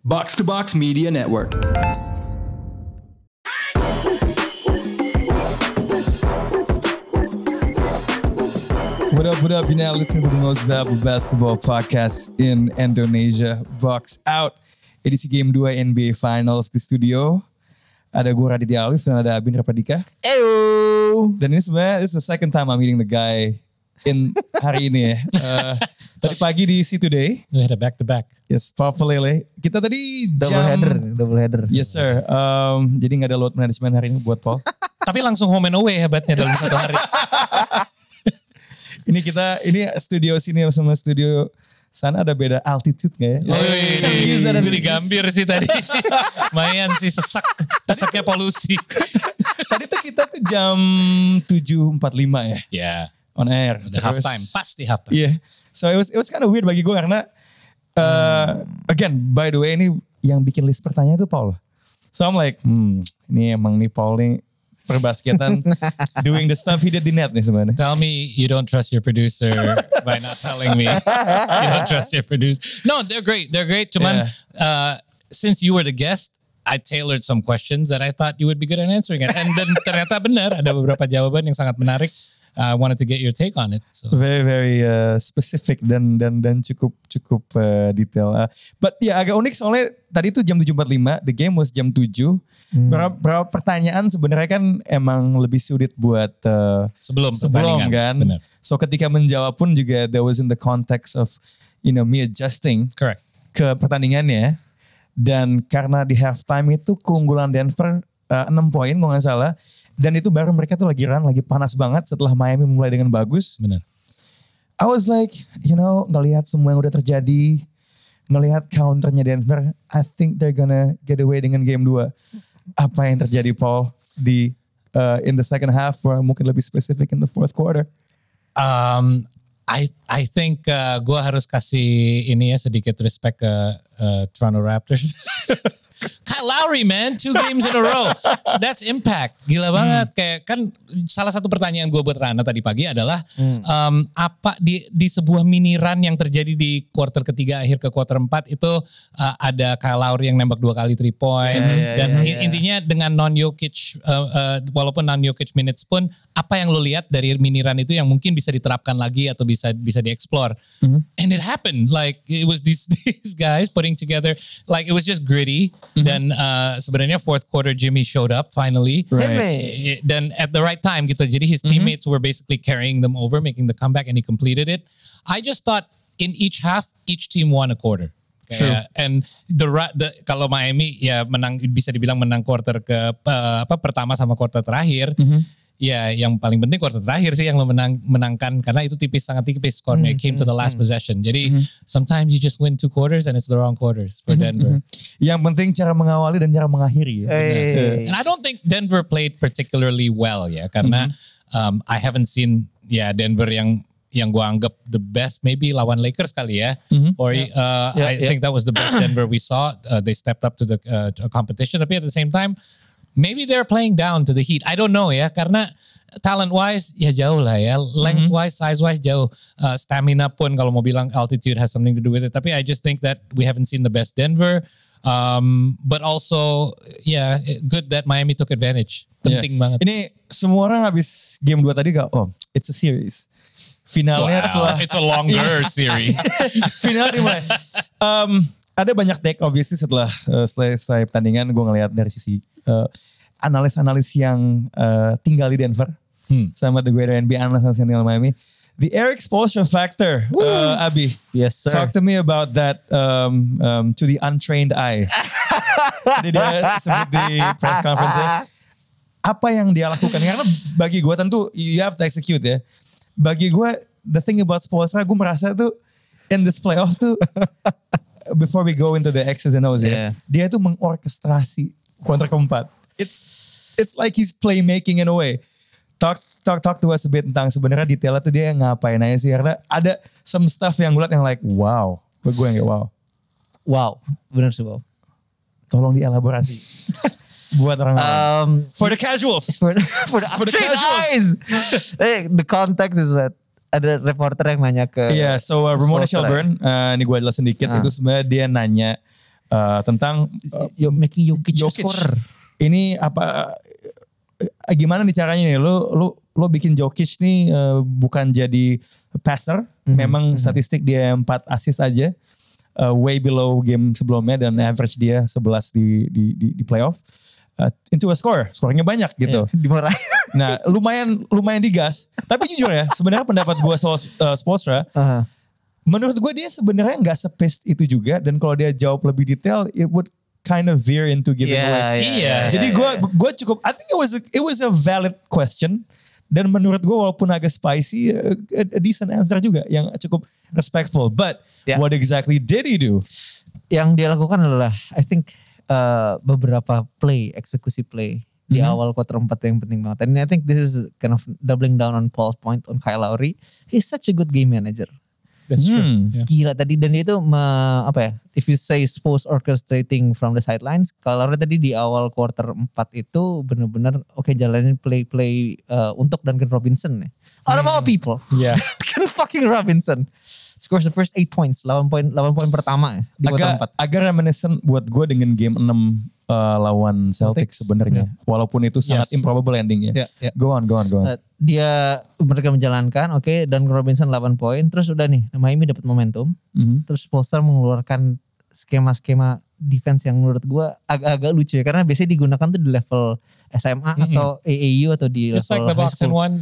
Box to Box Media Network. What up, what up? You're now listening to the most valuable basketball podcast in Indonesia. Box Out, edisi Game 2 NBA Finals di studio. Ada gue Raditya Alif dan ada Abin Rapadika. Eyo. Dan ini sebenarnya this is the second time I'm meeting the guy in hari ini ya. Uh, tadi pagi di C Today. We had a back to back. Yes, Papa Lele. Kita tadi Double jam... header, double header. Yes sir. Um, jadi nggak ada load management hari ini buat Paul. Tapi langsung home and away hebatnya dalam satu hari. ini kita, ini studio sini sama studio sana ada beda altitude nggak ya? Bisa dan Gue digambir sih tadi. Mayan sih sesak. Sesaknya polusi. Tadi tuh kita tuh jam 7.45 ya Ya, on air. udah half time. Pasti half time. Iya. So it was it was kind of weird bagi gue karena uh, again by the way ini yang bikin list pertanyaan itu Paul. So I'm like, hmm, ini emang nih Paul nih perbasketan doing the stuff he did di net nih sebenarnya. Tell me you don't trust your producer by not telling me you don't trust your producer. No, they're great. They're great. Cuman uh, since you were the guest, I tailored some questions that I thought you would be good at answering it. And then ternyata benar ada beberapa jawaban yang sangat menarik. I wanted to get your take on it. So. Very very uh, specific dan dan dan cukup cukup uh, detail. Uh, but ya agak unik soalnya tadi itu jam 7.45, the game was jam 7. Berapa, berapa pertanyaan sebenarnya kan emang lebih sulit buat uh, Sebelum sebelum pertandingan. kan. Benar. So ketika menjawab pun juga there was in the context of you know me adjusting Correct. ke pertandingannya dan karena di halftime itu keunggulan Denver uh, 6 poin kalau nggak salah dan itu baru mereka tuh lagi run lagi panas banget setelah Miami mulai dengan bagus. Benar. I was like, you know, ngelihat semua yang udah terjadi, ngelihat counternya Denver, I think they're gonna get away dengan game 2. Apa yang terjadi Paul di uh, in the second half or mungkin lebih specific in the fourth quarter? Um, I I think uh, gue harus kasih ini ya sedikit respect ke uh, Toronto Raptors. Kyle Lowry man, two games in a row. That's impact. Gila banget. Kayak kan salah satu pertanyaan gue buat Rana tadi pagi adalah um, apa di di sebuah mini run yang terjadi di quarter ketiga akhir ke quarter empat itu uh, ada Kyle Lowry yang nembak dua kali three point Iya, iya, dan in- iya. intinya dengan non Jokic uh, uh, walaupun non Jokic minutes pun apa yang lo lihat dari mini run itu yang mungkin bisa diterapkan lagi atau bisa bisa dieksplor and it happened like it was these these guys putting together like it was just gritty dan uh, sebenarnya fourth quarter Jimmy showed up finally. Eh, dan at the right time gitu. Jadi his teammates were basically carrying them over making the comeback and he completed it. I just thought in each half each team won a quarter. Kayak, and the, the kalau Miami ya menang bisa dibilang menang quarter ke uh, apa pertama sama quarter terakhir ya yang paling penting quarter terakhir sih yang lo menang menangkan karena itu tipis sangat tipis. Skornya it came to the last possession. Jadi sometimes you just win two quarters and it's the wrong quarters for Denver. Yang penting cara mengawali dan cara mengakhiri. Ya. Eh, And I don't think Denver played particularly well ya karena um, I haven't seen ya Denver yang yang gua anggap the best maybe lawan Lakers kali ya. Or uh, Yeah, I yeah. think that was the best Denver we saw. Uh, they stepped up to the uh, competition. Tapi at the same time maybe they're playing down to the Heat. I don't know ya karena talent wise ya jauh lah ya. Length wise size wise jauh. Uh, stamina pun kalau mau bilang altitude has something to do with it. Tapi I just think that we haven't seen the best Denver. Um, but also yeah good that Miami took advantage. Penting Ya. banget. Ini semua orang habis game 2 tadi gak, oh it's a series. Finalnya setelah it's a longer series. Final dimulai. Um, ada banyak take obviously setelah uh, setelah, setelah pertandingan gue ngelihat dari sisi uh, analis-analis yang uh, tinggal di Denver sama the greater NBA analyst yang tinggal di Miami. The air exposure factor, uh, Abi. Yes, sir. Talk to me about that um, um, to the untrained eye. Jadi dia sebut di press conference apa yang dia lakukan karena bagi gue tentu you have to execute ya bagi gue the thing about Spoelstra gue merasa tuh in this playoff tuh before we go into the X's and O's ya Yeah. dia tuh mengorkestrasi kuarter keempat it's it's like he's playmaking in a way talk talk talk to us a bit tentang sebenarnya detailnya tuh dia ngapain aja sih karena ada some stuff yang gue liat yang like wow gue gue yang kayak wow Wow, benar sih wow. tolong dielaborasi buat orang. Um, for the casuals for the, for the, For the casuals. eyes. eh, the context is that ada reporter yang nanya ke Iya, so uh, Ramona. Shelburne, uh, ini gue jelasin dikit, Ah. itu sebenarnya dia nanya uh, tentang uh, Yo, making Jokic, Jokic. scorer. Ini apa eh, gimana nih caranya nih? Lo lo lo bikin Jokic nih eh, bukan jadi passer, memang statistik dia 4 assist aja. eh, way below game sebelumnya dan average dia 11 di di di, di playoff. Eh, into a score, skornya banyak gitu. Dimarahin. Nah, lumayan lumayan digas. Tapi jujur ya, sebenarnya pendapat gue soal uh, Spoelstra, Aha. menurut gue dia sebenarnya nggak sepest itu juga dan kalau dia jawab lebih detail, it would kind of veer into giving Iya, away. iya, Iya. Jadi gue gue cukup, I think it was a, it was a valid question dan menurut gue walaupun agak spicy, a, a decent answer juga yang cukup respectful. But Yeah. what exactly did he do? Yang dia lakukan adalah, I think uh, beberapa play, eksekusi play di awal quarter 4 yang penting banget. And I think this is kind of doubling down on Paul's point on Kyle Lowry. He's such a good game manager. That's true. Hmm. Yeah. Gila tadi dan dia itu me- apa ya? If you say Spurs orchestrating from the sidelines, kalau Lowry tadi di awal quarter 4 itu benar-benar oke jalanin play-play uh, untuk Duncan Robinson ya. Out of all people. Yeah. Duncan fucking Robinson. Scores the first 8 points, 8 poin 8 poin pertama di quarter agak 4. agak reminiscent buat gue dengan game 6 uh, lawan Celtics sebenarnya. Walaupun itu sangat Yes. improbable endingnya. Ya, ya. Go on, go on, go on. Uh, dia mereka menjalankan, oke, dan Robinson 8 poin, terus udah nih Miami dapat momentum, Mhm. terus Spolster mengeluarkan skema-skema defense yang menurut gua agak-agak lucu ya, karena biasanya digunakan tuh di level SMA atau AAU atau di It's like level the high box and one.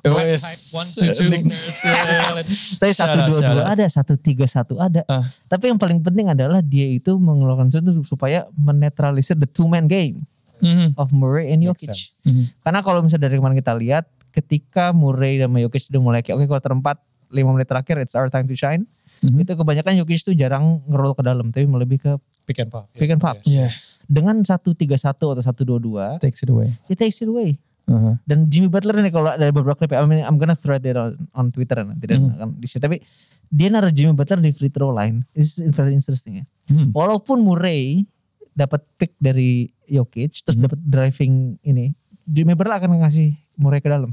Type, was- type one, two, two. Nick- Saya Shout satu dua dua ada, satu tiga satu ada. Ah. Tapi yang paling penting adalah dia itu mengeluarkan itu supaya menetralisir the two man game Mhm. of Murray and Jokic. Mhm. Karena kalau misalnya dari kemarin kita lihat, ketika Murray dan Jokic udah mulai kayak oke quarter 4 5 menit terakhir it's our time to shine. Mhm. Itu kebanyakan Jokic tuh jarang ngerol ke dalam, tapi lebih ke Pick and pop. pick and pop. Yeah, Dengan 1-3-1 atau 1-2-2, takes it away. it takes it away. Uh-huh. Dan Jimmy Butler nih kalau ada beberapa klip, I mean, I'm gonna thread it on, on Twitter nanti dan akan di share. Tapi dia naruh Jimmy Butler di free throw line. This is very interesting ya. Hmm. Walaupun Murray dapat pick dari Jokic, terus dapat driving ini, Jimmy Butler akan ngasih Murray ke dalam.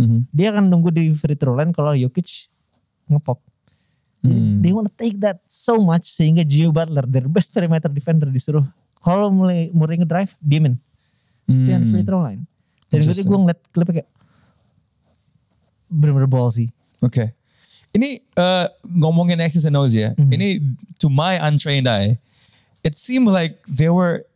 Mhm. Dia akan nunggu di free throw line kalau Jokic ngepop. Hmm. They want to take that so much sehingga Jimmy Butler, their best perimeter defender disuruh kalau mulai Murray ngedrive, diemin. Stay on Hmm. free throw line. Dan gue gue ngeliat klipnya kayak bener-bener ballsy. Oke. Ini eh, ngomongin X's and O's ya. Mhm. Ini to my untrained eye, it seemed like they were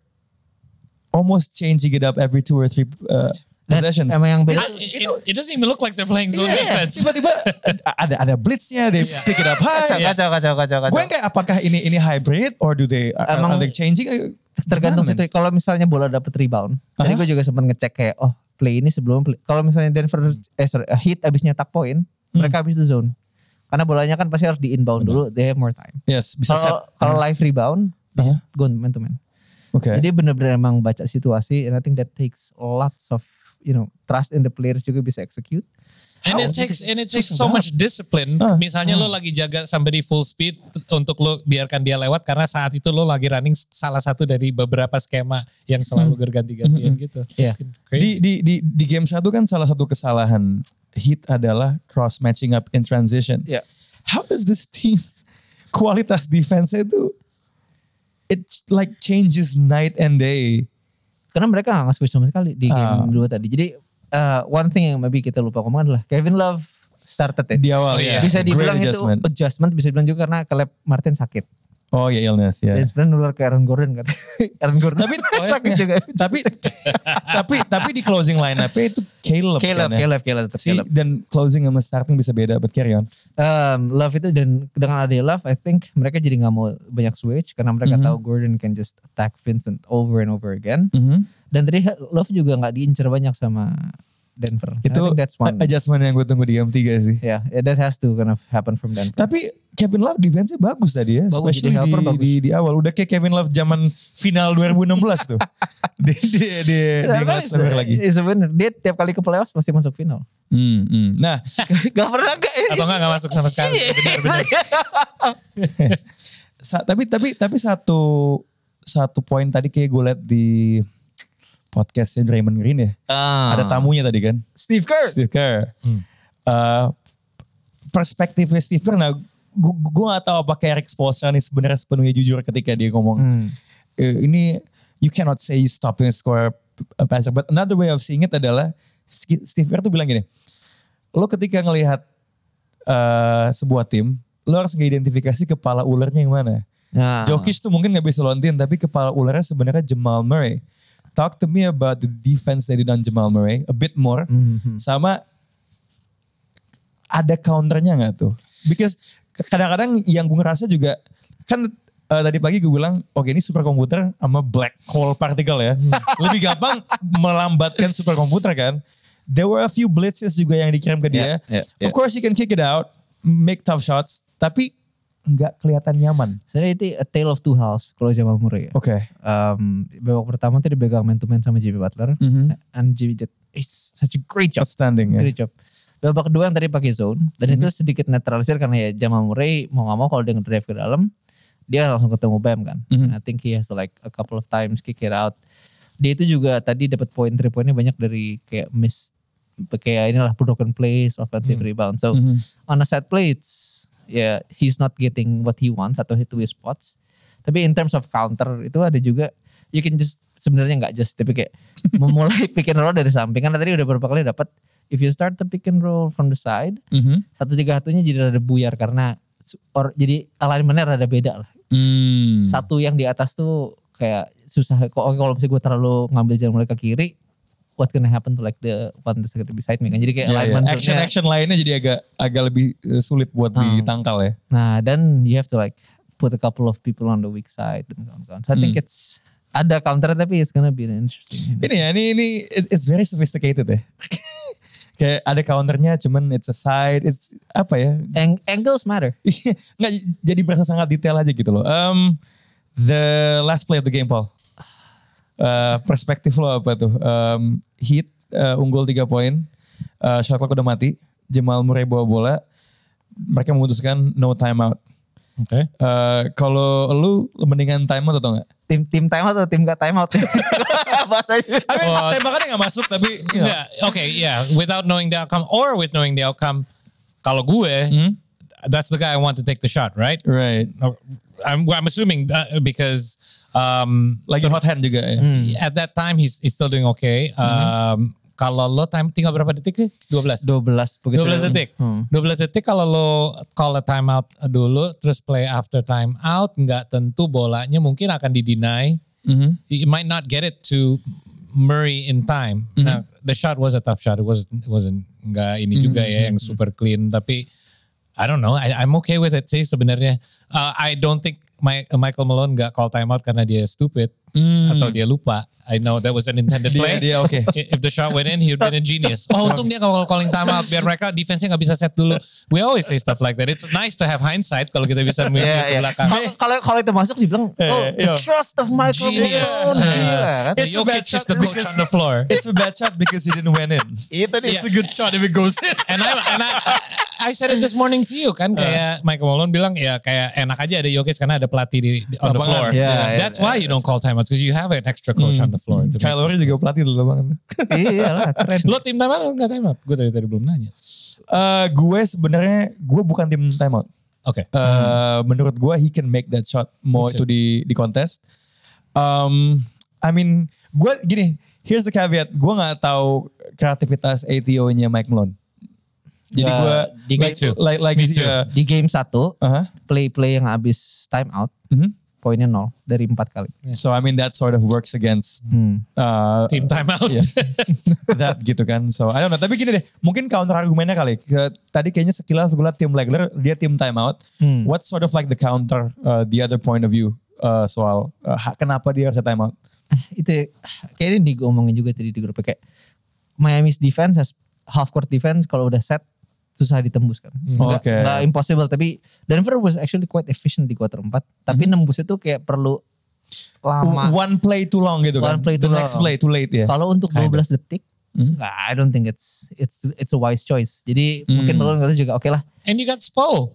almost changing it up every two or three uh, Dan possessions. emang yang beda, It, it, it doesn't even look like they're playing zone Iya, defense. tiba-tiba ada ada blitznya, they pick it up kacau, high. kacau, kacau, kacau, kacau. Gue kayak apakah ini ini hybrid or do they are, Emang are they changing? Tergantung situ. Kalau misalnya bola dapet rebound, tadi Aha. gue juga sempat ngecek kayak, oh play ini sebelum play. Kalau misalnya Denver, eh sorry, uh, Heat abis nyetak poin, Hmm. mereka habis itu zone. Karena bolanya kan pasti harus di inbound dulu, they have more time. Yes, bisa set. Kalau kalau live rebound, they just go man to man. Oke. Jadi benar-benar emang baca situasi, and I think that takes lots of you know trust in the players juga bisa execute. And it takes and it takes so much discipline. Ah. Misalnya lo lagi jaga somebody full speed untuk lo biarkan dia lewat karena saat itu lo lagi running salah satu dari beberapa skema yang selalu berganti-gantian gitu. Iya. It's Di di di di game satu kan salah satu kesalahan Heat adalah cross matching up in transition. Iya. How does this team kualitas defense itu it's like changes night and day. Karena mereka gak nge-switch sama sekali di Ah. game dua tadi. Jadi uh, one thing yang maybe kita lupa ngomong adalah Kevin Love started ya. Di awal Oh, ya. iya. Bisa Great dibilang adjustment. itu adjustment, bisa dibilang juga karena Caleb Martin sakit. Oh ya illness ya. Dan sebenarnya nular ke Aaron Gordon kan. Aaron Gordon Tapi sakit juga. tapi tapi tapi di closing line up itu Caleb, Caleb, kan ya? Caleb, Caleb, tetap Si, Caleb. dan closing sama starting bisa beda, but carry on. Um, Love itu dan dengan ada Love, I think mereka jadi nggak mau banyak switch karena mereka Mhm. tahu Gordon can just attack Vincent over and over again. Mhm. Dan tadi Love juga nggak diincar banyak sama Denver. Itu think that's one. adjustment yang gue tunggu di game 3 sih. Yeah, yeah, that has to kind of happen from Denver. Tapi Kevin Love defense-nya bagus tadi ya. Bagus, especially di, bagus. di, di awal. Udah kayak Kevin Love zaman final 2016 tuh. di di di, di Tapi Ngeliat Summer lagi. Iya sebenernya dia tiap kali ke playoffs pasti masuk final. Hmm, hmm. Nah, gak pernah gak? Atau enggak enggak masuk sama sekali. Iya. Benar benar. sa- tapi tapi tapi satu satu poin tadi kayak gue liat di podcastnya Draymond Green ya. Ah. Ada tamunya tadi kan. Steve Kerr. Steve Kerr. Uh, perspektifnya Steve Kerr, nah gue gue gak tahu apakah Eric Spoelstra nih sebenarnya sepenuhnya jujur ketika dia ngomong Hmm. "Eh, ini you cannot say you stopping a score a passer. But another way of seeing it adalah Steve Kerr tuh bilang gini, lo ketika ngelihat eh, sebuah tim, lo harus ngidentifikasi kepala ularnya yang mana. Nah, Jokic tuh mungkin gak bisa lontin, tapi kepala ularnya sebenarnya Jamal Murray. Talk to me about the defense they did on Jamal Murray, a bit more. Mhm. Sama ada counternya nggak tuh? Because kadang-kadang yang gue ngerasa juga kan eh, tadi pagi gue bilang, oke ini superkomputer sama black hole particle ya. Lebih gampang melambatkan superkomputer kan. There were a few blitzes juga yang dikirim ke dia. Yeah, yeah, yeah. Of course you can kick it out, make tough shots, tapi nggak kelihatan nyaman. sebenarnya itu a tale of two halves kalau Jamal Murray ya. Oke. Um, babak pertama tuh dipegang man to man sama Jimmy Butler. Mhm. And Jimmy did it's such a great job. Outstanding ya. Great job. Babak kedua yang tadi pakai zone. Dan itu sedikit netralisir karena ya Jamal Murray mau gak mau kalau dia ngedrive ke dalam. Dia langsung ketemu Bam kan. Mhm. I think he has like a couple of times kick it out. Dia itu juga tadi dapat poin three pointnya banyak dari kayak miss kayak inilah broken plays, offensive rebound. So Mhm. on a set play it's ya he's not getting what he wants atau hit to his spots. Tapi in terms of counter itu ada juga you can just sebenarnya nggak just tapi kayak memulai pick and roll dari samping kan tadi udah beberapa kali dapat if you start the pick and roll from the side Mhm. satu tiga satunya jadi rada buyar karena or, jadi alignmentnya rada beda lah. Hmm. Satu yang di atas tuh kayak susah kok kalau misalnya gue terlalu ngambil jalan mulai ke kiri what's gonna happen to like the one that's gonna beside me kan jadi kayak Ya, ya. alignment Action zone-nya- action lainnya jadi agak agak lebih eh, sulit buat Hmm. ditangkal ya. Nah, then you have to like put a couple of people on the weak side dan kawan-kawan. So I think it's ada counter tapi it's gonna be interesting. Ini ya, ini ini it- it's very sophisticated ya. Kayak ada counternya, cuman it's a side, it's apa ya? Ang- angles matter. Nggak jadi berasa sangat detail aja gitu loh. Um, the last play of the game, Paul. Uh, perspektif lo apa tuh? Um, Heat uh, unggul 3 poin, uh, shot clock udah mati, Jamal Murray bawa bola, mereka memutuskan no timeout. Oke. Uh, kalau lu mendingan timeout atau enggak? Tim tim timeout atau tim gak timeout? Bahasanya. I mean, Oh. tembakannya nggak masuk tapi you know. Yeah, okay, yeah. Without knowing the outcome or with knowing the outcome, kalau gue, that's the guy I want to take the shot, right? right. I'm, I'm assuming uh, because um, Lagi hot hand juga ya. at that time he's, he's still doing okay. Um, Kalau lo time tinggal berapa detik sih? 12. 12 begitu. 12 detik. Hmm. 12 detik kalau lo call a timeout dulu terus play after timeout nggak tentu bolanya mungkin akan di-deny. Mhm. You might not get it to Murray in time. Nah, the shot was a tough shot. It wasn't it wasn't nggak ini juga ya yang super clean tapi I don't know. I, I'm okay with it sih sebenarnya. Uh, I don't think Michael Malone nggak call timeout karena dia stupid atau dia lupa. I know that was an intended play. dia oke. If the shot went in, he would been a genius. Oh, untung dia kalau calling timeout biar mereka defense-nya nggak bisa set dulu. We always say stuff like that. It's nice to have hindsight kalau kita bisa melihat Iya, ke iya. belakang. Kalau- Kalau itu masuk dibilang, oh, iya. the trust of Michael Genius. Malone. Uh, Gila, kan? It's a Jokic is the coach on the floor. It's a bad shot because he didn't win in. Itu dia. It's a good shot if it goes in. And I, and I, I said it this morning to you kan kayak Michael Malone bilang ya kayak enak aja ada Jokic karena ada pelatih di, di- on the floor. Iya, iya. That's why you don't call timeouts because you have an extra coach on the floor. make Kyle Lowry juga pelatih dulu banget. Iya lah, keren. Lo tim timeout atau enggak timeout? Gue dari tadi belum nanya. Eh, gue sebenarnya gue bukan tim timeout. Oke. Eh, Menurut gue he can make that shot mau itu di di contest. Um, I mean, gue gini. Here's the caveat. Gue nggak tahu kreativitas ATO-nya Mike Malone. Jadi gue di like, Me too. like, like too. a- Di game 1, uh-huh. play-play yang habis time out, Mhm. Poinnya 0 dari 4 kali. So I mean that sort of works against Hmm. uh, Tim timeout. Iya. that gitu kan. So I don't know. Tapi gini deh, mungkin counter argumennya kali. Ke, tadi kayaknya sekilas gue liat tim Legler, dia tim timeout. Hmm. What sort of like the counter, uh, the other point of view uh, soal uh, kenapa dia harus timeout? itu kayak ini gue omongin juga tadi di grup kayak Miami's defense has half court defense kalau udah set susah ditembus kan. Nggak, Oke. nggak impossible tapi Denver was actually quite efficient di quarter 4 tapi nembus itu kayak perlu lama. One play too long gitu kan. One play The too next long. play too late ya. Kalau untuk Kinda. 12 detik nggak, I don't think it's it's it's a wise choice. Jadi mungkin Malone ngerti juga oke lah. And you got Spo.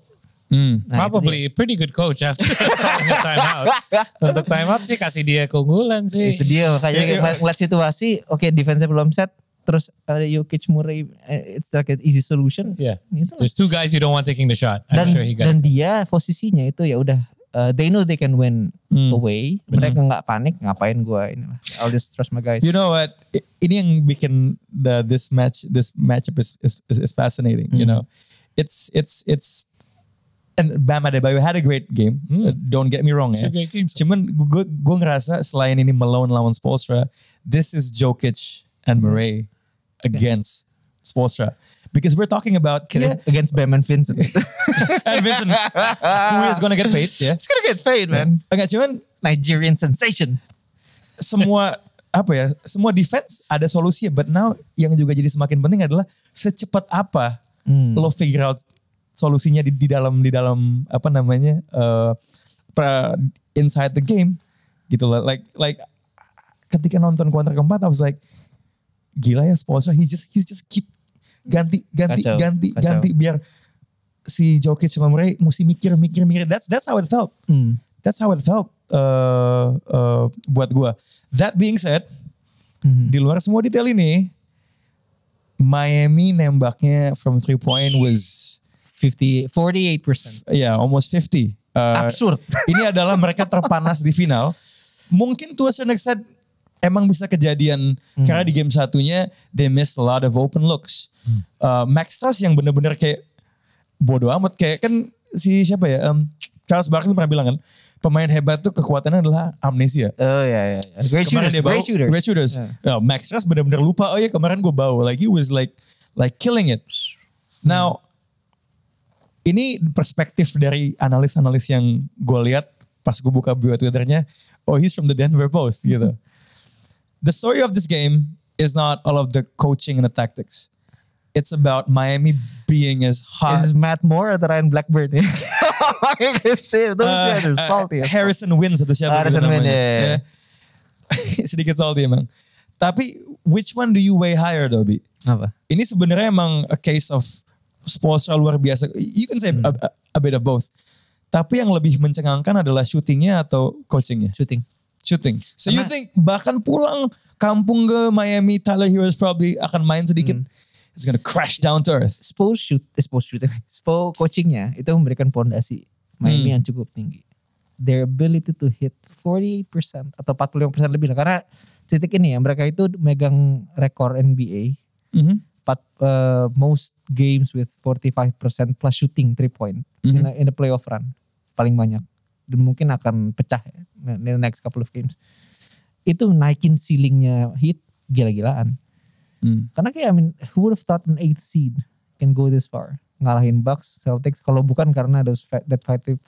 Hmm. Nah, Probably pretty good coach after calling a timeout. Untuk timeout sih kasih dia keunggulan sih. Itu dia makanya kayak ngeliat situasi oke defense belum set terus ada Jokic Murray eh, it's like an easy solution. Yeah. Itulah. There's two guys you don't want taking the shot. I'm dan sure he got dan it. dia posisinya itu ya udah uh, they know they can win Hmm. away. Mereka nggak panik, ngapain gua inilah. I'll just trust my guys. You know what? Ini yang bikin the this match this matchup is is, is, is fascinating. You know, it's it's it's and Bam Adebayo had a great game. Uh, don't get me wrong Two ya. great games. Cuman gue gue ngerasa selain ini Malone lawan Spoelstra, this is Jokic and Murray against Spoelstra. Because we're talking about yeah, against Bam and Vincent. and Vincent who is gonna get paid ya. It's gonna get paid, man. Enggak cuman Nigerian sensation. semua apa ya semua defense ada solusinya but now yang juga jadi semakin penting adalah secepat apa lo figure out solusinya di, di dalam di dalam apa namanya eh, pra- inside the game gitu loh like like ketika nonton kuarter keempat I was like gila ya Spolstra he just he just keep ganti ganti Kacau, ganti kacau. ganti biar si Jokic sama Murray mesti mikir mikir mikir that's that's how it felt Hmm. that's how it felt uh, uh, buat gua. That being said, Mhm. di luar semua detail ini, Miami nembaknya from three point was 50 48%. yeah almost 50. Uh, Absurd. ini adalah mereka terpanas di final. Mungkin to a certain extent emang bisa kejadian Hmm. karena di game satunya they missed a lot of open looks. Uh, Max Strus yang bener-bener kayak bodoh amat kayak kan si siapa ya um, Charles Barkley pernah bilang kan pemain hebat tuh kekuatannya adalah amnesia. Oh ya ya. Great Kemarin shooters, dia bawa- great shooters. Great shooters. Yeah. Ya, Max Strus bener-bener lupa, oh ya kemarin gue bawa. Like he was like like killing it. Now, ini perspektif dari analis-analis yang gue lihat pas gue buka bio Twitternya, oh he's from the Denver Post gitu. The story of this game is not all of the coaching and the tactics. It's about Miami being as hot. Is Matt Moore atau Ryan Blackburn ya? Those Uh, guys are uh, salty. Harrison Wins atau siapa Harrison gitu ya, ya. Ya. Sedikit salty emang. Tapi which one do you weigh higher though, Bi? Apa? Ini sebenarnya emang a case of Spoelstra luar biasa. You can say Hmm. a, a- a bit of both. Tapi yang lebih mencengangkan adalah shootingnya atau coachingnya? Shooting. Shooting. So you Karena- think bahkan pulang kampung ke Miami, Tyler Heroes probably akan main sedikit. Hmm. It's gonna crash down to earth. Spo shoot, eh, Spo shooting, Spo coachingnya itu memberikan pondasi Miami Hmm. yang cukup tinggi. Their ability to hit 48% atau 45% lebih lah. Karena titik ini ya mereka itu megang rekor NBA Mhm. empat uh, most games with 45% plus shooting three point in, Mhm. a, in the playoff run paling banyak dan mungkin akan pecah ya in the next couple of games itu naikin ceilingnya hit gila-gilaan Hmm. karena kayak I mean who would have thought an eighth seed can go this far ngalahin Bucks Celtics kalau bukan karena those that 45%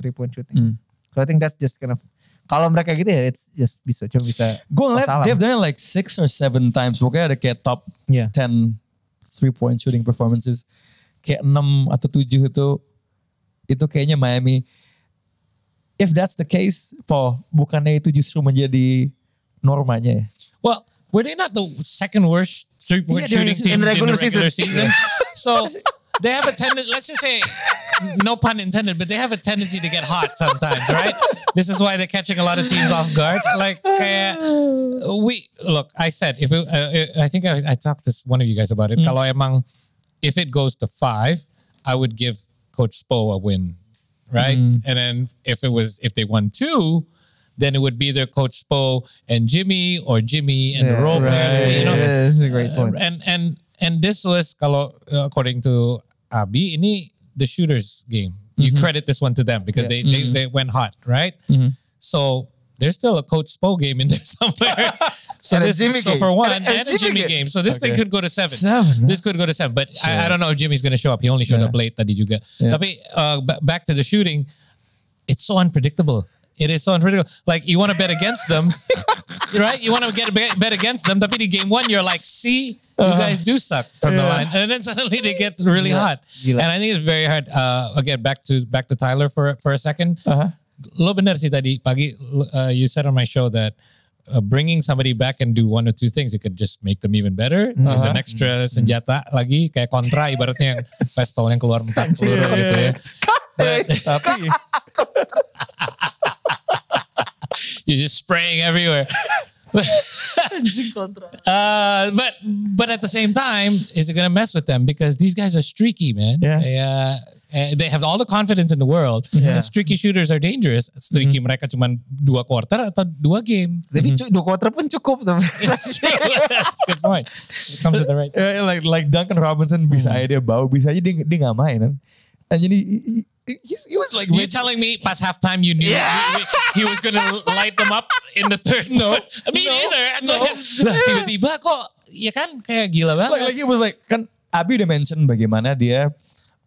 three point shooting Hmm. so I think that's just kind of kalau mereka gitu ya it's just bisa cuma bisa Gue ngeliat they've done it like six or seven times. Pokoknya ada kayak top Yeah. 10 three point shooting performances. Kayak 6 atau 7 itu itu kayaknya Miami. If that's the case, po bukannya itu justru menjadi normanya ya? Well, were they not the second worst three point Yeah, shooting team in the in the regular regular season. season? so they have a tendency, let's just say, no pun intended, but they have a tendency to get hot sometimes, right? this is why they're catching a lot of teams off guard. Like, kayak, we, look, I said, if it, uh, I think I, I talked to one of you guys about it. Kalau emang, if it goes to five, I would give Coach Spo a win, right? Mm-hmm. And then if it was, if they won two, then it would be their Coach Spo and Jimmy or Jimmy and the role players. right. You know, Yeah, that's a great uh, point. and and and this was kalau uh, according to Abi ini the shooters game. You mm-hmm. credit this one to them because they, they mm-hmm. they went hot, right? So there's still a coach Spo game in there somewhere. so And this Jimmy so game. for one And and, a- and a Jimmy Jimmy game. So this thing could go to seven. Seven, This could go to seven, but I, I don't know if Jimmy's going to show up. He only showed Yeah. up late tadi juga. Yeah. Tapi uh, ba- back to the shooting, it's so unpredictable. It is so unpredictable. Like you want to bet against them, right? You want to get a bet bet against them. Tapi di game one, you're like, see, you guys do suck from the line, and then suddenly they get really hot. Gila. And I think it's very hard. Uh, again, back to back to Tyler for for a second. Uh-huh. Lo benar sih tadi pagi. Uh, you said on my show that. Uh, bringing somebody back and do one or two things, it could just make them even better. There's an extra senjata lagi, kayak kontra ibaratnya yang pistol yang keluar empat peluru gitu ya. But- Tapi You're just spraying everywhere. Uh, but but at the same time, is it gonna mess with them because these guys are streaky, man? Yeah. They, uh, eh, they have all the confidence in the world. Yeah. And streaky shooters are dangerous. Streaky mereka cuma dua quarter atau dua game. Tapi cu- dua quarter pun cukup. That's true. That's good point. It comes at the right. Eh, like like Duncan Robinson bisa aja dia bau, bisa aja dia dia nggak main kan. And jadi he, he, was like You're telling me past halftime you knew he, he was gonna light them up in the third? No, me No. neither. No. Lah tiba-tiba kok, ya kan kayak gila banget. like, like he was like kan Abi udah mention bagaimana dia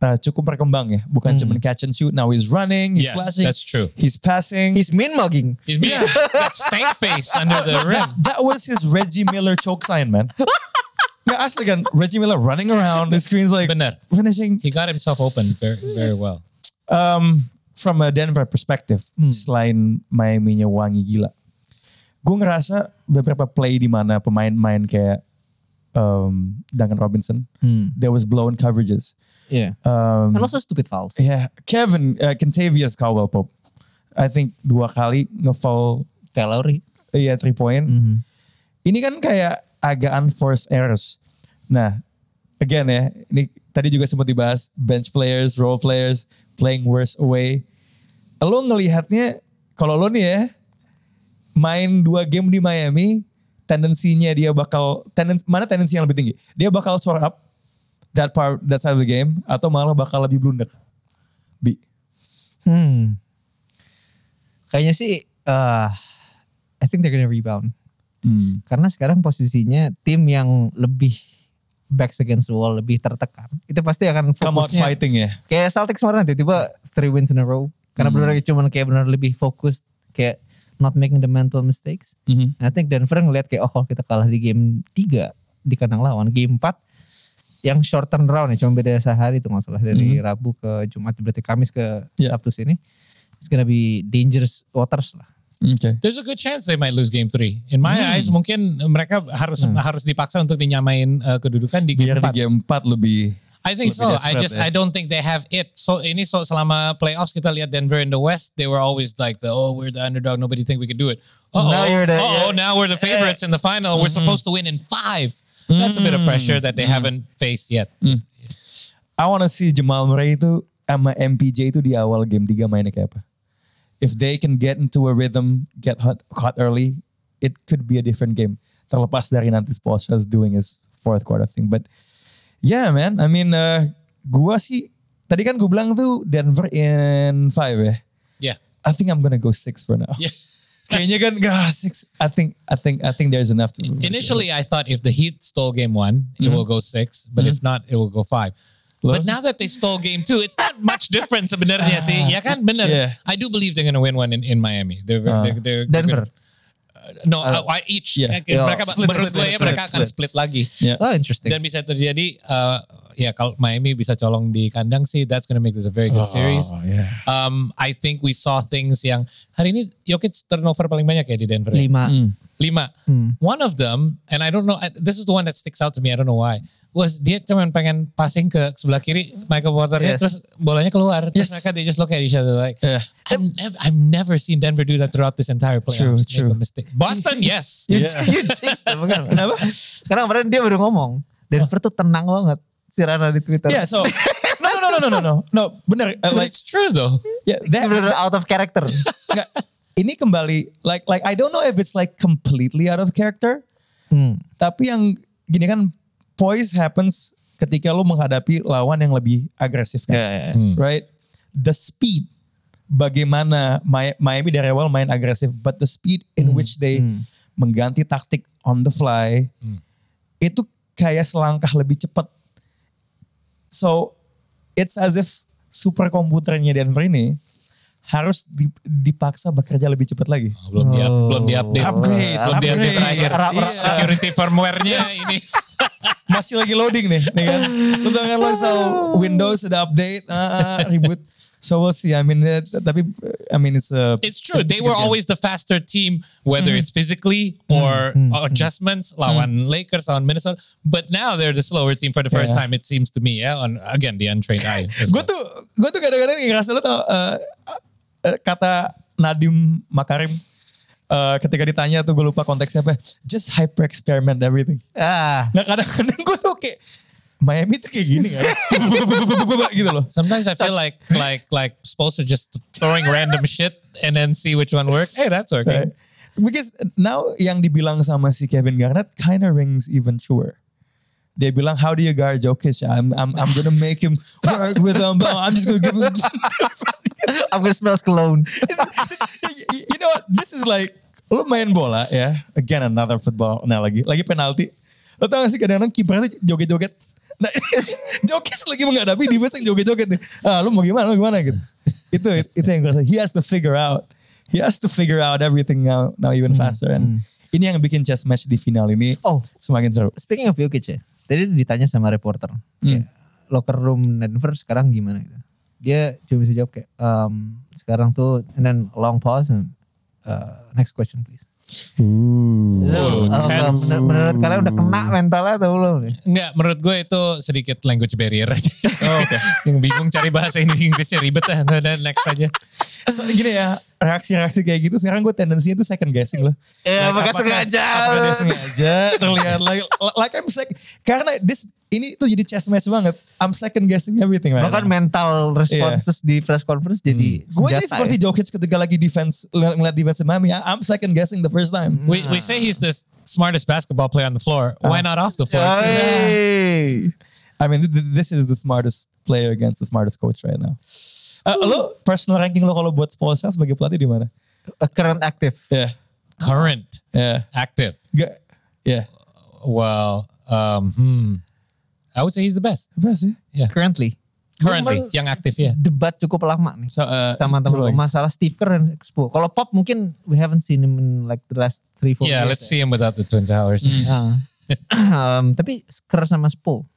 uh, cukup berkembang ya, bukan cuma catch and shoot. Now he's running, he's Yes, flashing, that's true. He's passing. He's mean mugging. He's being that stank face under the rim. that was his Reggie Miller choke sign, man. Yeah, asli kan Reggie Miller running around the screens like Bener. finishing. He got himself open very, very well. Um, from a Denver perspective, selain Miami-nya wangi gila, gue ngerasa beberapa play di mana pemain-pemain kayak um, Duncan Robinson, there was blown coverages. Yeah. Um, And also stupid fouls. yeah, Kevin, uh, Kentavious Caldwell Pope, I think dua kali ngefoul, Lowry. iya three point. Ini kan kayak agak unforced errors. Nah, again ya, ini tadi juga sempat dibahas bench players, role players, playing worse away. Lo ngelihatnya, kalau lo nih ya, main dua game di Miami, tendensinya dia bakal, tenden, mana tendensi yang lebih tinggi? Dia bakal sore up that part, that side of the game, atau malah bakal lebih blunder? Bi. Hmm. Kayaknya sih, uh, I think they're gonna rebound. Hmm. Karena sekarang posisinya tim yang lebih backs against the wall, lebih tertekan. Itu pasti akan Come out fokusnya. fighting ya. Kayak Celtics kemarin tiba-tiba three wins in a row. Karena Hmm. benar cuman kayak benar lebih fokus kayak not making the mental mistakes. Mhm. I think Denver ngeliat kayak oh kalau kita kalah di game 3 di kandang lawan, game 4 yang short turnaround ya cuma beda sehari itu nggak salah dari Rabu ke Jumat berarti Kamis ke Hmm. Yeah. Sabtu sini. It's gonna be dangerous waters lah. Oke. There's a good chance they might lose game three. In my eyes, mungkin mereka harus harus dipaksa untuk dinyamain uh, kedudukan di game Biar di 4. game 4 lebih I think so. I just ya. I don't think they have it. So ini so selama playoffs kita lihat Denver in the West, they were always like the oh we're the underdog, nobody think we could do it. Oh Now you're the- oh now we're the favorites in the final. We're supposed to win in five. That's a bit of pressure that they haven't faced yet. I wanna see Jamal Murray itu sama MPJ itu di awal game 3 mainnya kayak apa. If they can get into a rhythm, get hot, hot early, it could be a different game. Terlepas dari nanti Spoelstra's doing his fourth quarter thing. But yeah man, I mean uh, gua sih, tadi kan gue bilang tuh Denver in five ya. Yeah. I think I'm gonna go six for now. Yeah. Kayaknya kan gak six. I think I think I think there's enough to Initially, I thought if the Heat stole game one, it will go six. But if not, it will go five. But now that they stole game two, it's not much different sebenarnya sih. Ya kan bener. Yeah. I do believe they're gonna win one in, in Miami. They're, they're, they're, they're Denver. gonna- no, uh, I- each. Yeah. Kayak mereka Split, menurut split, gue ya split, mereka akan split. split lagi. Yeah. Oh interesting. Dan bisa terjadi uh, ya kalau Miami bisa colong di kandang sih that's gonna make this a very good series. Oh, yeah. Um, I think we saw things yang hari ini Jokic turnover paling banyak ya di Denver. ya? Lima. Lima. One of them, and I don't know, I- this is the one that sticks out to me. I don't know why was dia cuma pengen passing ke sebelah kiri Michael Porter, yes. terus bolanya keluar yes. terus mereka they just look at each other like yeah. I'm nev I've never seen Denver do that throughout this entire playoff. True, Make true. A. Boston yes. you, yeah. you chase them? Kenapa? Karena kemarin dia baru ngomong Denver tuh tenang banget si Rana di Twitter. Yeah so no no no no no no no no bener uh, like, it's true though. Yeah, that, out of character. Ini kembali like like I don't know if it's like completely out of character. Hmm. Tapi yang gini kan poise happens ketika lo menghadapi lawan yang lebih agresif kan Ya, ya, ya. right the speed bagaimana Mi- Miami dari awal main agresif but the speed in which they mengganti taktik on the fly itu kayak selangkah lebih cepat so it's as if super komputernya Denver ini harus di- dipaksa bekerja lebih cepat lagi. Belum di Oh. belum di update. Upgrade, belum di update upgrade. terakhir. Ra- ra- Security firmware-nya ini. Masih lagi loading nih, nih kan. Lu tau kan lo install Windows ada update, ah, reboot. So we'll see. I mean, eh, tapi I mean it's a It's true. They were always the faster team, whether it's physically or adjustments. Lawan Lakers, lawan Minnesota. But now they're the slower team for the first Yeah. time. It seems to me. Yeah, on again the untrained eye. gue tuh gue tuh kadang-kadang ngerasa lo tau eh, kata Nadim Makarim eh, ketika ditanya tuh gue lupa konteksnya apa. Just hyper experiment everything. Ah, Nah kadang-kadang gue tuh kayak Miami tuh kayak gini kan. gitu loh. Sometimes I feel like like like supposed to just throwing random shit and then see which one works. Hey, that's working. Right? Because now yang dibilang sama si Kevin Garnett kind of rings even truer. Dia bilang, how do you guard Jokic? I'm I'm I'm gonna make him work with him. I'm just gonna give him. I'm gonna smell cologne. you you know what? This is like lu main bola ya. Again another football analogy. Lagi penalti. Lo tau gak sih kadang-kadang kiper tuh joget-joget. Nah, Jokic lagi menghadapi defense yang joget-joget nih. Ah, lu mau gimana? Lu gimana gitu. itu itu yang gue rasa. He has to figure out. He has to figure out everything now now even faster. And ini yang bikin chess match di final ini Oh, semakin seru. speaking of Jokic ya. Tadi ditanya sama reporter. Kayak, locker room Denver sekarang gimana gitu. Dia cuma bisa jawab kayak, um, sekarang tuh, and then long pause, and uh, next question please. Tense. menur- menurut kalian udah kena mentalnya atau belum? nih? Enggak, menurut gue itu sedikit language barrier aja. Oh, oke. Yang bingung cari bahasa Inggrisnya ribet lah. Dan next aja. So, gini ya, reaksi-reaksi kayak gitu sekarang gue tendensinya tuh second guessing loh. Ya, apakah apakah- sengaja? Apakah dia sengaja terlihat like, like I'm sec- karena this ini tuh jadi chess match banget. I'm second guessing everything right Bahkan now. mental responses di press conference jadi Gue senjata jadi seperti ya. Jokic ketika lagi defense ng- ngeliat defense Miami. I'm second guessing the first time. We, we say he's the smartest basketball player on the floor. Why not off the floor too? Hey. I mean, th- th- this is the smartest player against the smartest coach right now. Uh, lo personal ranking lo kalau buat Spolstra sebagai pelatih di mana? A current active. Ya, Current, ya, active. Gak, ya. Well, um, hmm. I would say he's the best. Apa sih? Currently, Currently. Cuman yang aktif ya. Debat cukup lama nih. So, uh, sama teman masalah Steve Kerr dan Expo. Kalau Pop mungkin we haven't seen him in like the last three four Yeah, years. let's see him without the Twin Towers. Ah. Um, tapi Kerr sama Spo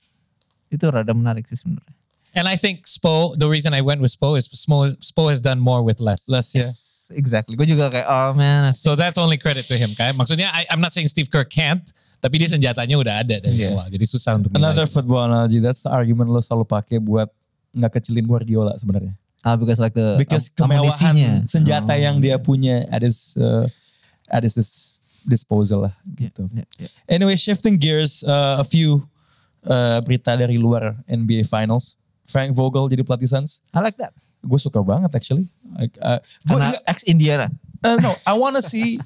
itu rada menarik sih sebenarnya. And I think Spo, the reason I went with Spo is Spo, Spo has done more with less. Less, ya. Yes, exactly. Gue juga kayak oh man. So that's only credit to him kan. Maksudnya I, I'm not saying Steve Kerr can't, tapi dia senjatanya udah ada dari Yeah. awal. Jadi susah untuk Another nilai. football analogy. That's the argument lo selalu pakai buat nggak kecilin Guardiola sebenarnya. Ah, because like the Because am- kemewahan amunisinya. senjata Oh, yang dia punya at his uh, at his dis- disposal lah gitu. yeah, yeah. Anyway, shifting gears, uh, a few uh, berita dari luar NBA Finals. Frank Vogel jadi pelatih Suns. I like that. Gue suka banget actually. Like, uh, gue ex Indiana. uh, no, I wanna see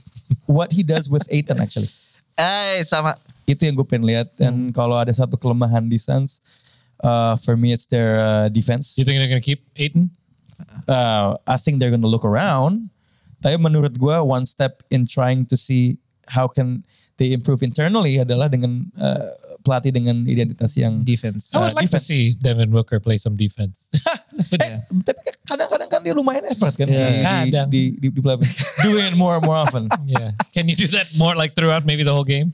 what he does with Aiton actually. Eh sama Itu yang gue pengen lihat. Dan kalau ada satu kelemahan di Suns, uh, for me it's their uh, defense. You think they're gonna keep Aiton? uh, I think they're gonna look around. Tapi menurut gue one step in trying to see how can they improve internally adalah dengan uh, pelatih dengan identitas yang defense. I would Uh, like defense. to see Devin Booker play some defense. Eh, tapi kadang-kadang kan dia lumayan effort kan Yeah. di, Kadang. di, di, di, di doing it more more often. yeah. Can you do that more like throughout maybe the whole game?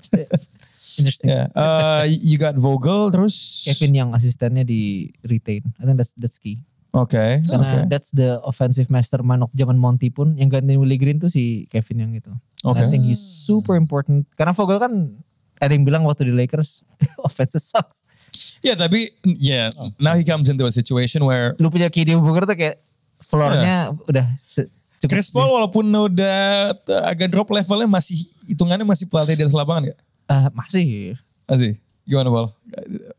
Interesting. Yeah. Uh, you got Vogel terus. Kevin yang asistennya di retain. I think that's that's key. Oke. Karena Oke. that's the offensive mastermind of zaman Monty pun yang gantiin Willie Green tuh si Kevin yang itu. And Oke. I think he's super important. Karena Vogel kan ada yang bilang waktu di Lakers offense sucks. Ya tapi yeah. Now he comes into a situation where Lu punya KD Booker tuh kayak floornya udah se- cukup. Chris Paul walaupun udah uh, agak drop levelnya masih hitungannya masih pelatih di atas lapangan gak? Eh, masih. Masih. Gimana Paul?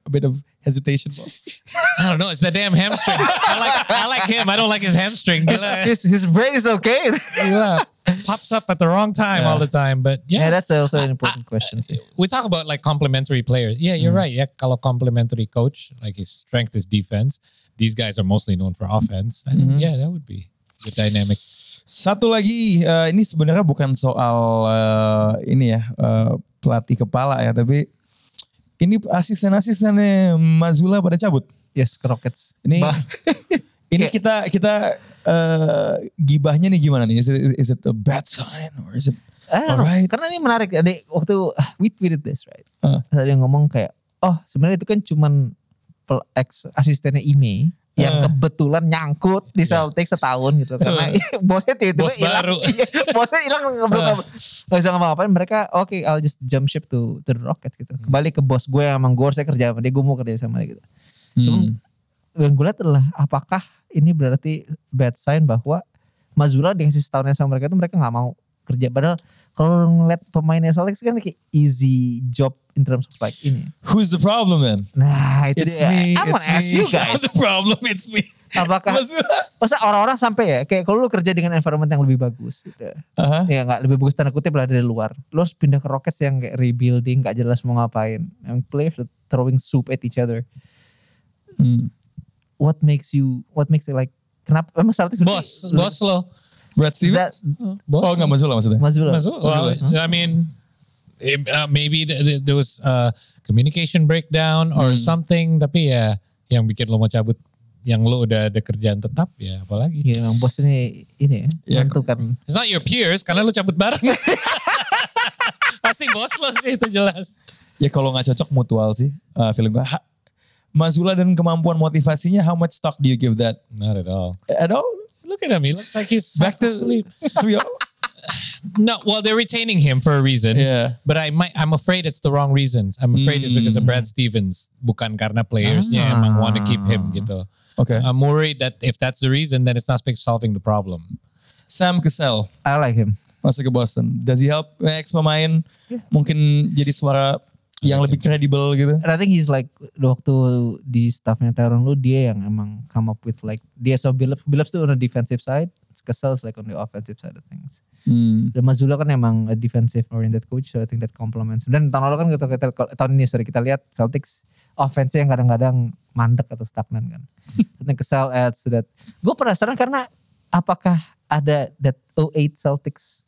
A bit of hesitation Paul. I don't know. It's the damn hamstring. I like I like him. I don't like his hamstring. Gila. his, his brain is okay. Gila. Pops up at the wrong time all the time. But yeah, yeah, that's also an important question sih. we talk about like complementary players. Yeah, you're right. Yeah, kalau complementary coach, like his strength is defense. These guys are mostly known for offense. Then, Yeah, that would be the dynamic. Satu lagi, eh, ini sebenarnya bukan soal eh, ini ya eh, pelatih kepala ya, tapi ini asisten-asistennya Mazula pada cabut. Yes, ke Rockets. Ini ini kita kita eh, gibahnya nih gimana nih? Is it, is it a bad sign or is it alright? Karena ini menarik. Ada waktu ah, we tweeted this right. Uh. Ada yang ngomong kayak, oh sebenarnya itu kan cuman ex asistennya Ime yang Uh. kebetulan nyangkut di Celtics setahun gitu. Karena bosnya tiba-tiba Bos hilang. baru. Iya, bosnya hilang nggak Uh. bisa ngapa-ngapain. Mereka oke, I'll just jump ship to to the Rockets gitu. Kembali ke bos gue yang emang gue harusnya kerja sama dia, gue mau kerja sama dia gitu. Cuma Hmm. yang gue lihat adalah apakah ini berarti bad sign bahwa Mazula dikasih setahunnya sama mereka itu mereka nggak mau kerja. Padahal kalau ngeliat pemainnya Celtics kan kayak easy job in terms of like ini. Who's the problem man? Nah itu It's dia. me, I wanna it's ask me. you guys. the problem, it's me. Apakah masa orang-orang sampai ya kayak kalau lu kerja dengan environment yang lebih bagus gitu. Aha. Ya nggak lebih bagus tanda kutip lah dari luar. Lu harus pindah ke Rockets yang kayak rebuilding, gak jelas mau ngapain. Yang players throwing soup at each other. Hmm. What makes you, what makes it like, kenapa, emang Celtics Bos, bos lo. Brad Stevens? That, Bos oh enggak Mazula maksudnya. Mazula. Masuk. Well, I mean, it- uh, maybe th- th- there was a communication breakdown or something. Tapi ya, yang bikin lo mau cabut, yang lo udah ada kerjaan tetap ya, apalagi. Iya, emang bos ini ini Ya, ya, menentukan. It's not your peers karena lo cabut bareng. Pasti bos lo sih itu jelas. Ya kalau nggak cocok mutual sih uh, film gue. Ha- Mazula dan kemampuan motivasinya, how much stock do you give that? Not at all. At all? Look at him. He looks like he's Back to asleep. three No, well, they're retaining him for a reason. Yeah. But I might, I'm afraid it's the wrong reasons. I'm afraid it's because of Brad Stevens, bukan karena playersnya Ah. emang want to keep him gitu. Okay. I'm worried that if that's the reason, then it's not solving the problem. Sam Cassell I like him. masuk ke Boston. Does he help ex pemain mungkin jadi suara yang lebih kredibel gitu? And I think he's like waktu di staffnya Tyron lu dia yang emang come up with like dia so Billups, Billups tuh on the defensive side, is like on the offensive side of things. Hmm. Dan Mazzulla kan emang a defensive oriented coach, so I think that complements. Dan tahun lalu kan kita, kita tahun ini sorry kita lihat Celtics offense yang kadang-kadang mandek atau stagnan kan. I think Cassell adds to that. Gue penasaran karena apakah ada that 08 Celtics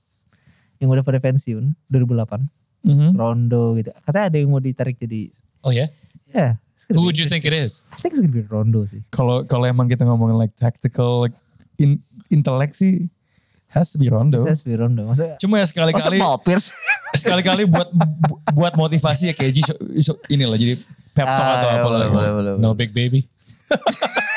yang udah pada pensiun 2008 Mhm. Rondo gitu. Katanya ada yang mau ditarik jadi Oh yeah? ya. Who would you think it is? I think it's gonna be Rondo sih. Kalau kalau emang kita ngomongin like tactical, like in, intellect sih has to be Rondo. Saya be Rondo. Maksudnya Cuma ya sekali-kali Pierce? sekali-kali buat bu- buat motivasi ya kayak G, so- so- inilah jadi pep talk atau Ah, apa lah. No big baby.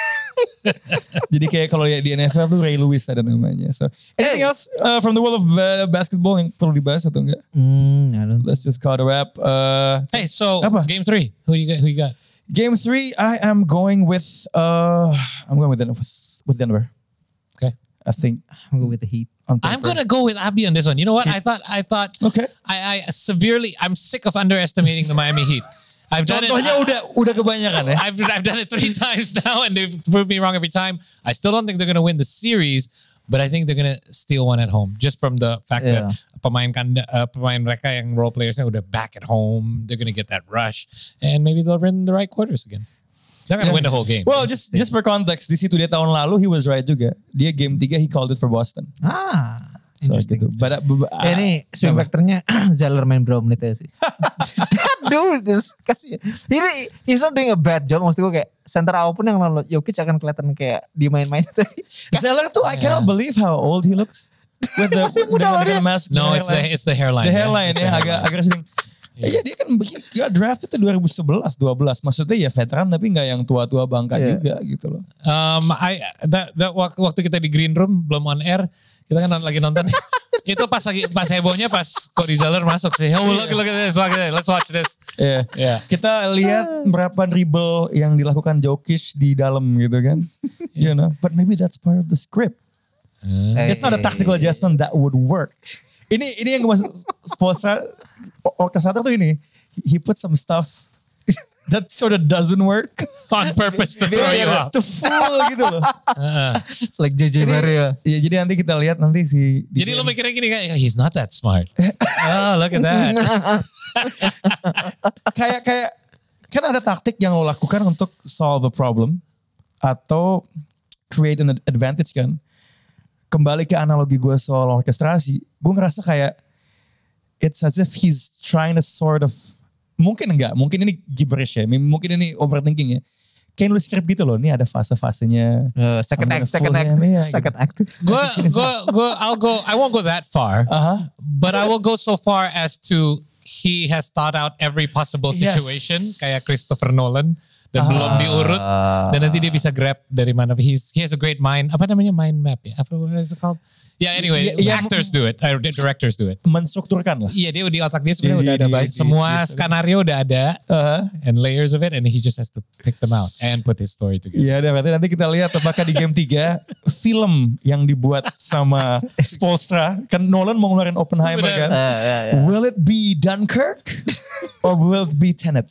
Jadi kayak kalau di NFL tuh Ray Lewis ada namanya. So anything Hey. else uh, from the world of uh, basketball yang perlu dibahas atau enggak? I don't Let's just call it a wrap. Uh, Hey, so Apa? game three. Who you got? Who you got? game three, I am going with uh, I'm going with Denver. With Denver. Okay. I think I'm go with the Heat. I'm gonna go with Abby on this one. You know what? I thought I thought Okay. I, I severely I'm sick of underestimating the Miami Heat. I've done Contohnya it. udah udah kebanyakan ya. I've I've done it three times now, and they've proved me wrong every time. I still don't think they're gonna win the series, but I think they're gonna steal one at home just from the fact Yeah. that pemain kanda, uh, pemain mereka yang role players udah back at home. They're gonna get that rush, and maybe they'll win the right quarters again. They're gonna Yeah. win the whole game. Well, just just for context, di situ dia tahun lalu he was right juga. Dia game 3 he called it for Boston. Ah, So interesting. gitu. But, uh, but, uh, Eh, ini swing apa? factornya Zeller main berapa menit aja sih. That dude is kasih. Ini he's not doing a bad job. Maksud gue kayak center apa pun yang lalu Jokic akan kelihatan kayak dimain-main tadi. Zeller tuh I cannot believe how old he looks. With the, Masih muda dengan, mask. no, it's the hairline. it's the hairline. the yeah. hairline It's ya the agak agak sering. Iya dia kan dia draft itu 2011 12 maksudnya ya veteran tapi nggak yang tua-tua bangka Iya. juga gitu loh. Um, I that, that wak- waktu kita di green room belum on air, kita kan lagi nonton. itu pas lagi pas hebohnya pas Cody Zeller masuk sih. Oh look look at this, look at this. Let's watch this. Iya. Yeah. Kita lihat berapa dribble yang dilakukan Jokic di dalam gitu kan. you know, but maybe that's part of the script. It's not a tactical adjustment that would work. Ini ini yang gue maksud Spoelstra orkestrator tuh ini. He put some stuff that sort of doesn't work. On purpose to throw you off. To fool gitu loh. It's like JJ Maria. Ya jadi nanti kita lihat nanti si di- Jadi lo mikirnya gini kayak he's not that smart. oh look at that. kayak kayak kan ada taktik yang lo lakukan untuk solve a problem atau create an advantage kan. Kembali ke analogi gue soal orkestrasi, gue ngerasa kayak it's as if he's trying to sort of mungkin enggak, mungkin ini gibberish ya, mungkin ini overthinking ya. Kayak nulis script gitu loh, ini ada fase-fasenya. Uh, second act, second act, iya, second act. Go go go. I'll go. I won't go that far, Aha. but I will go so far as to he has thought out every possible Yes. situation kayak Christopher Nolan dan belum diurut dan nanti dia bisa grab dari mana. He's he has a great mind. Apa namanya mind map ya? Apa what is it called? Yeah, anyway, Iya, iya, actors do it, uh, directors do it. menstrukturkan lah. Iya, dia di otak dia sebenarnya Di- udah ada baik. di- Semua di- skenario udah ada Uh, and layers of it and he just has to pick them out and put his story together. Iya deh, berarti nanti kita lihat apakah di game 3 film yang dibuat sama Spolstra, kan Nolan mau ngeluarin Oppenheimer Bener. kan. Eh, ya, ya. Will it be Dunkirk or will it be Tenet?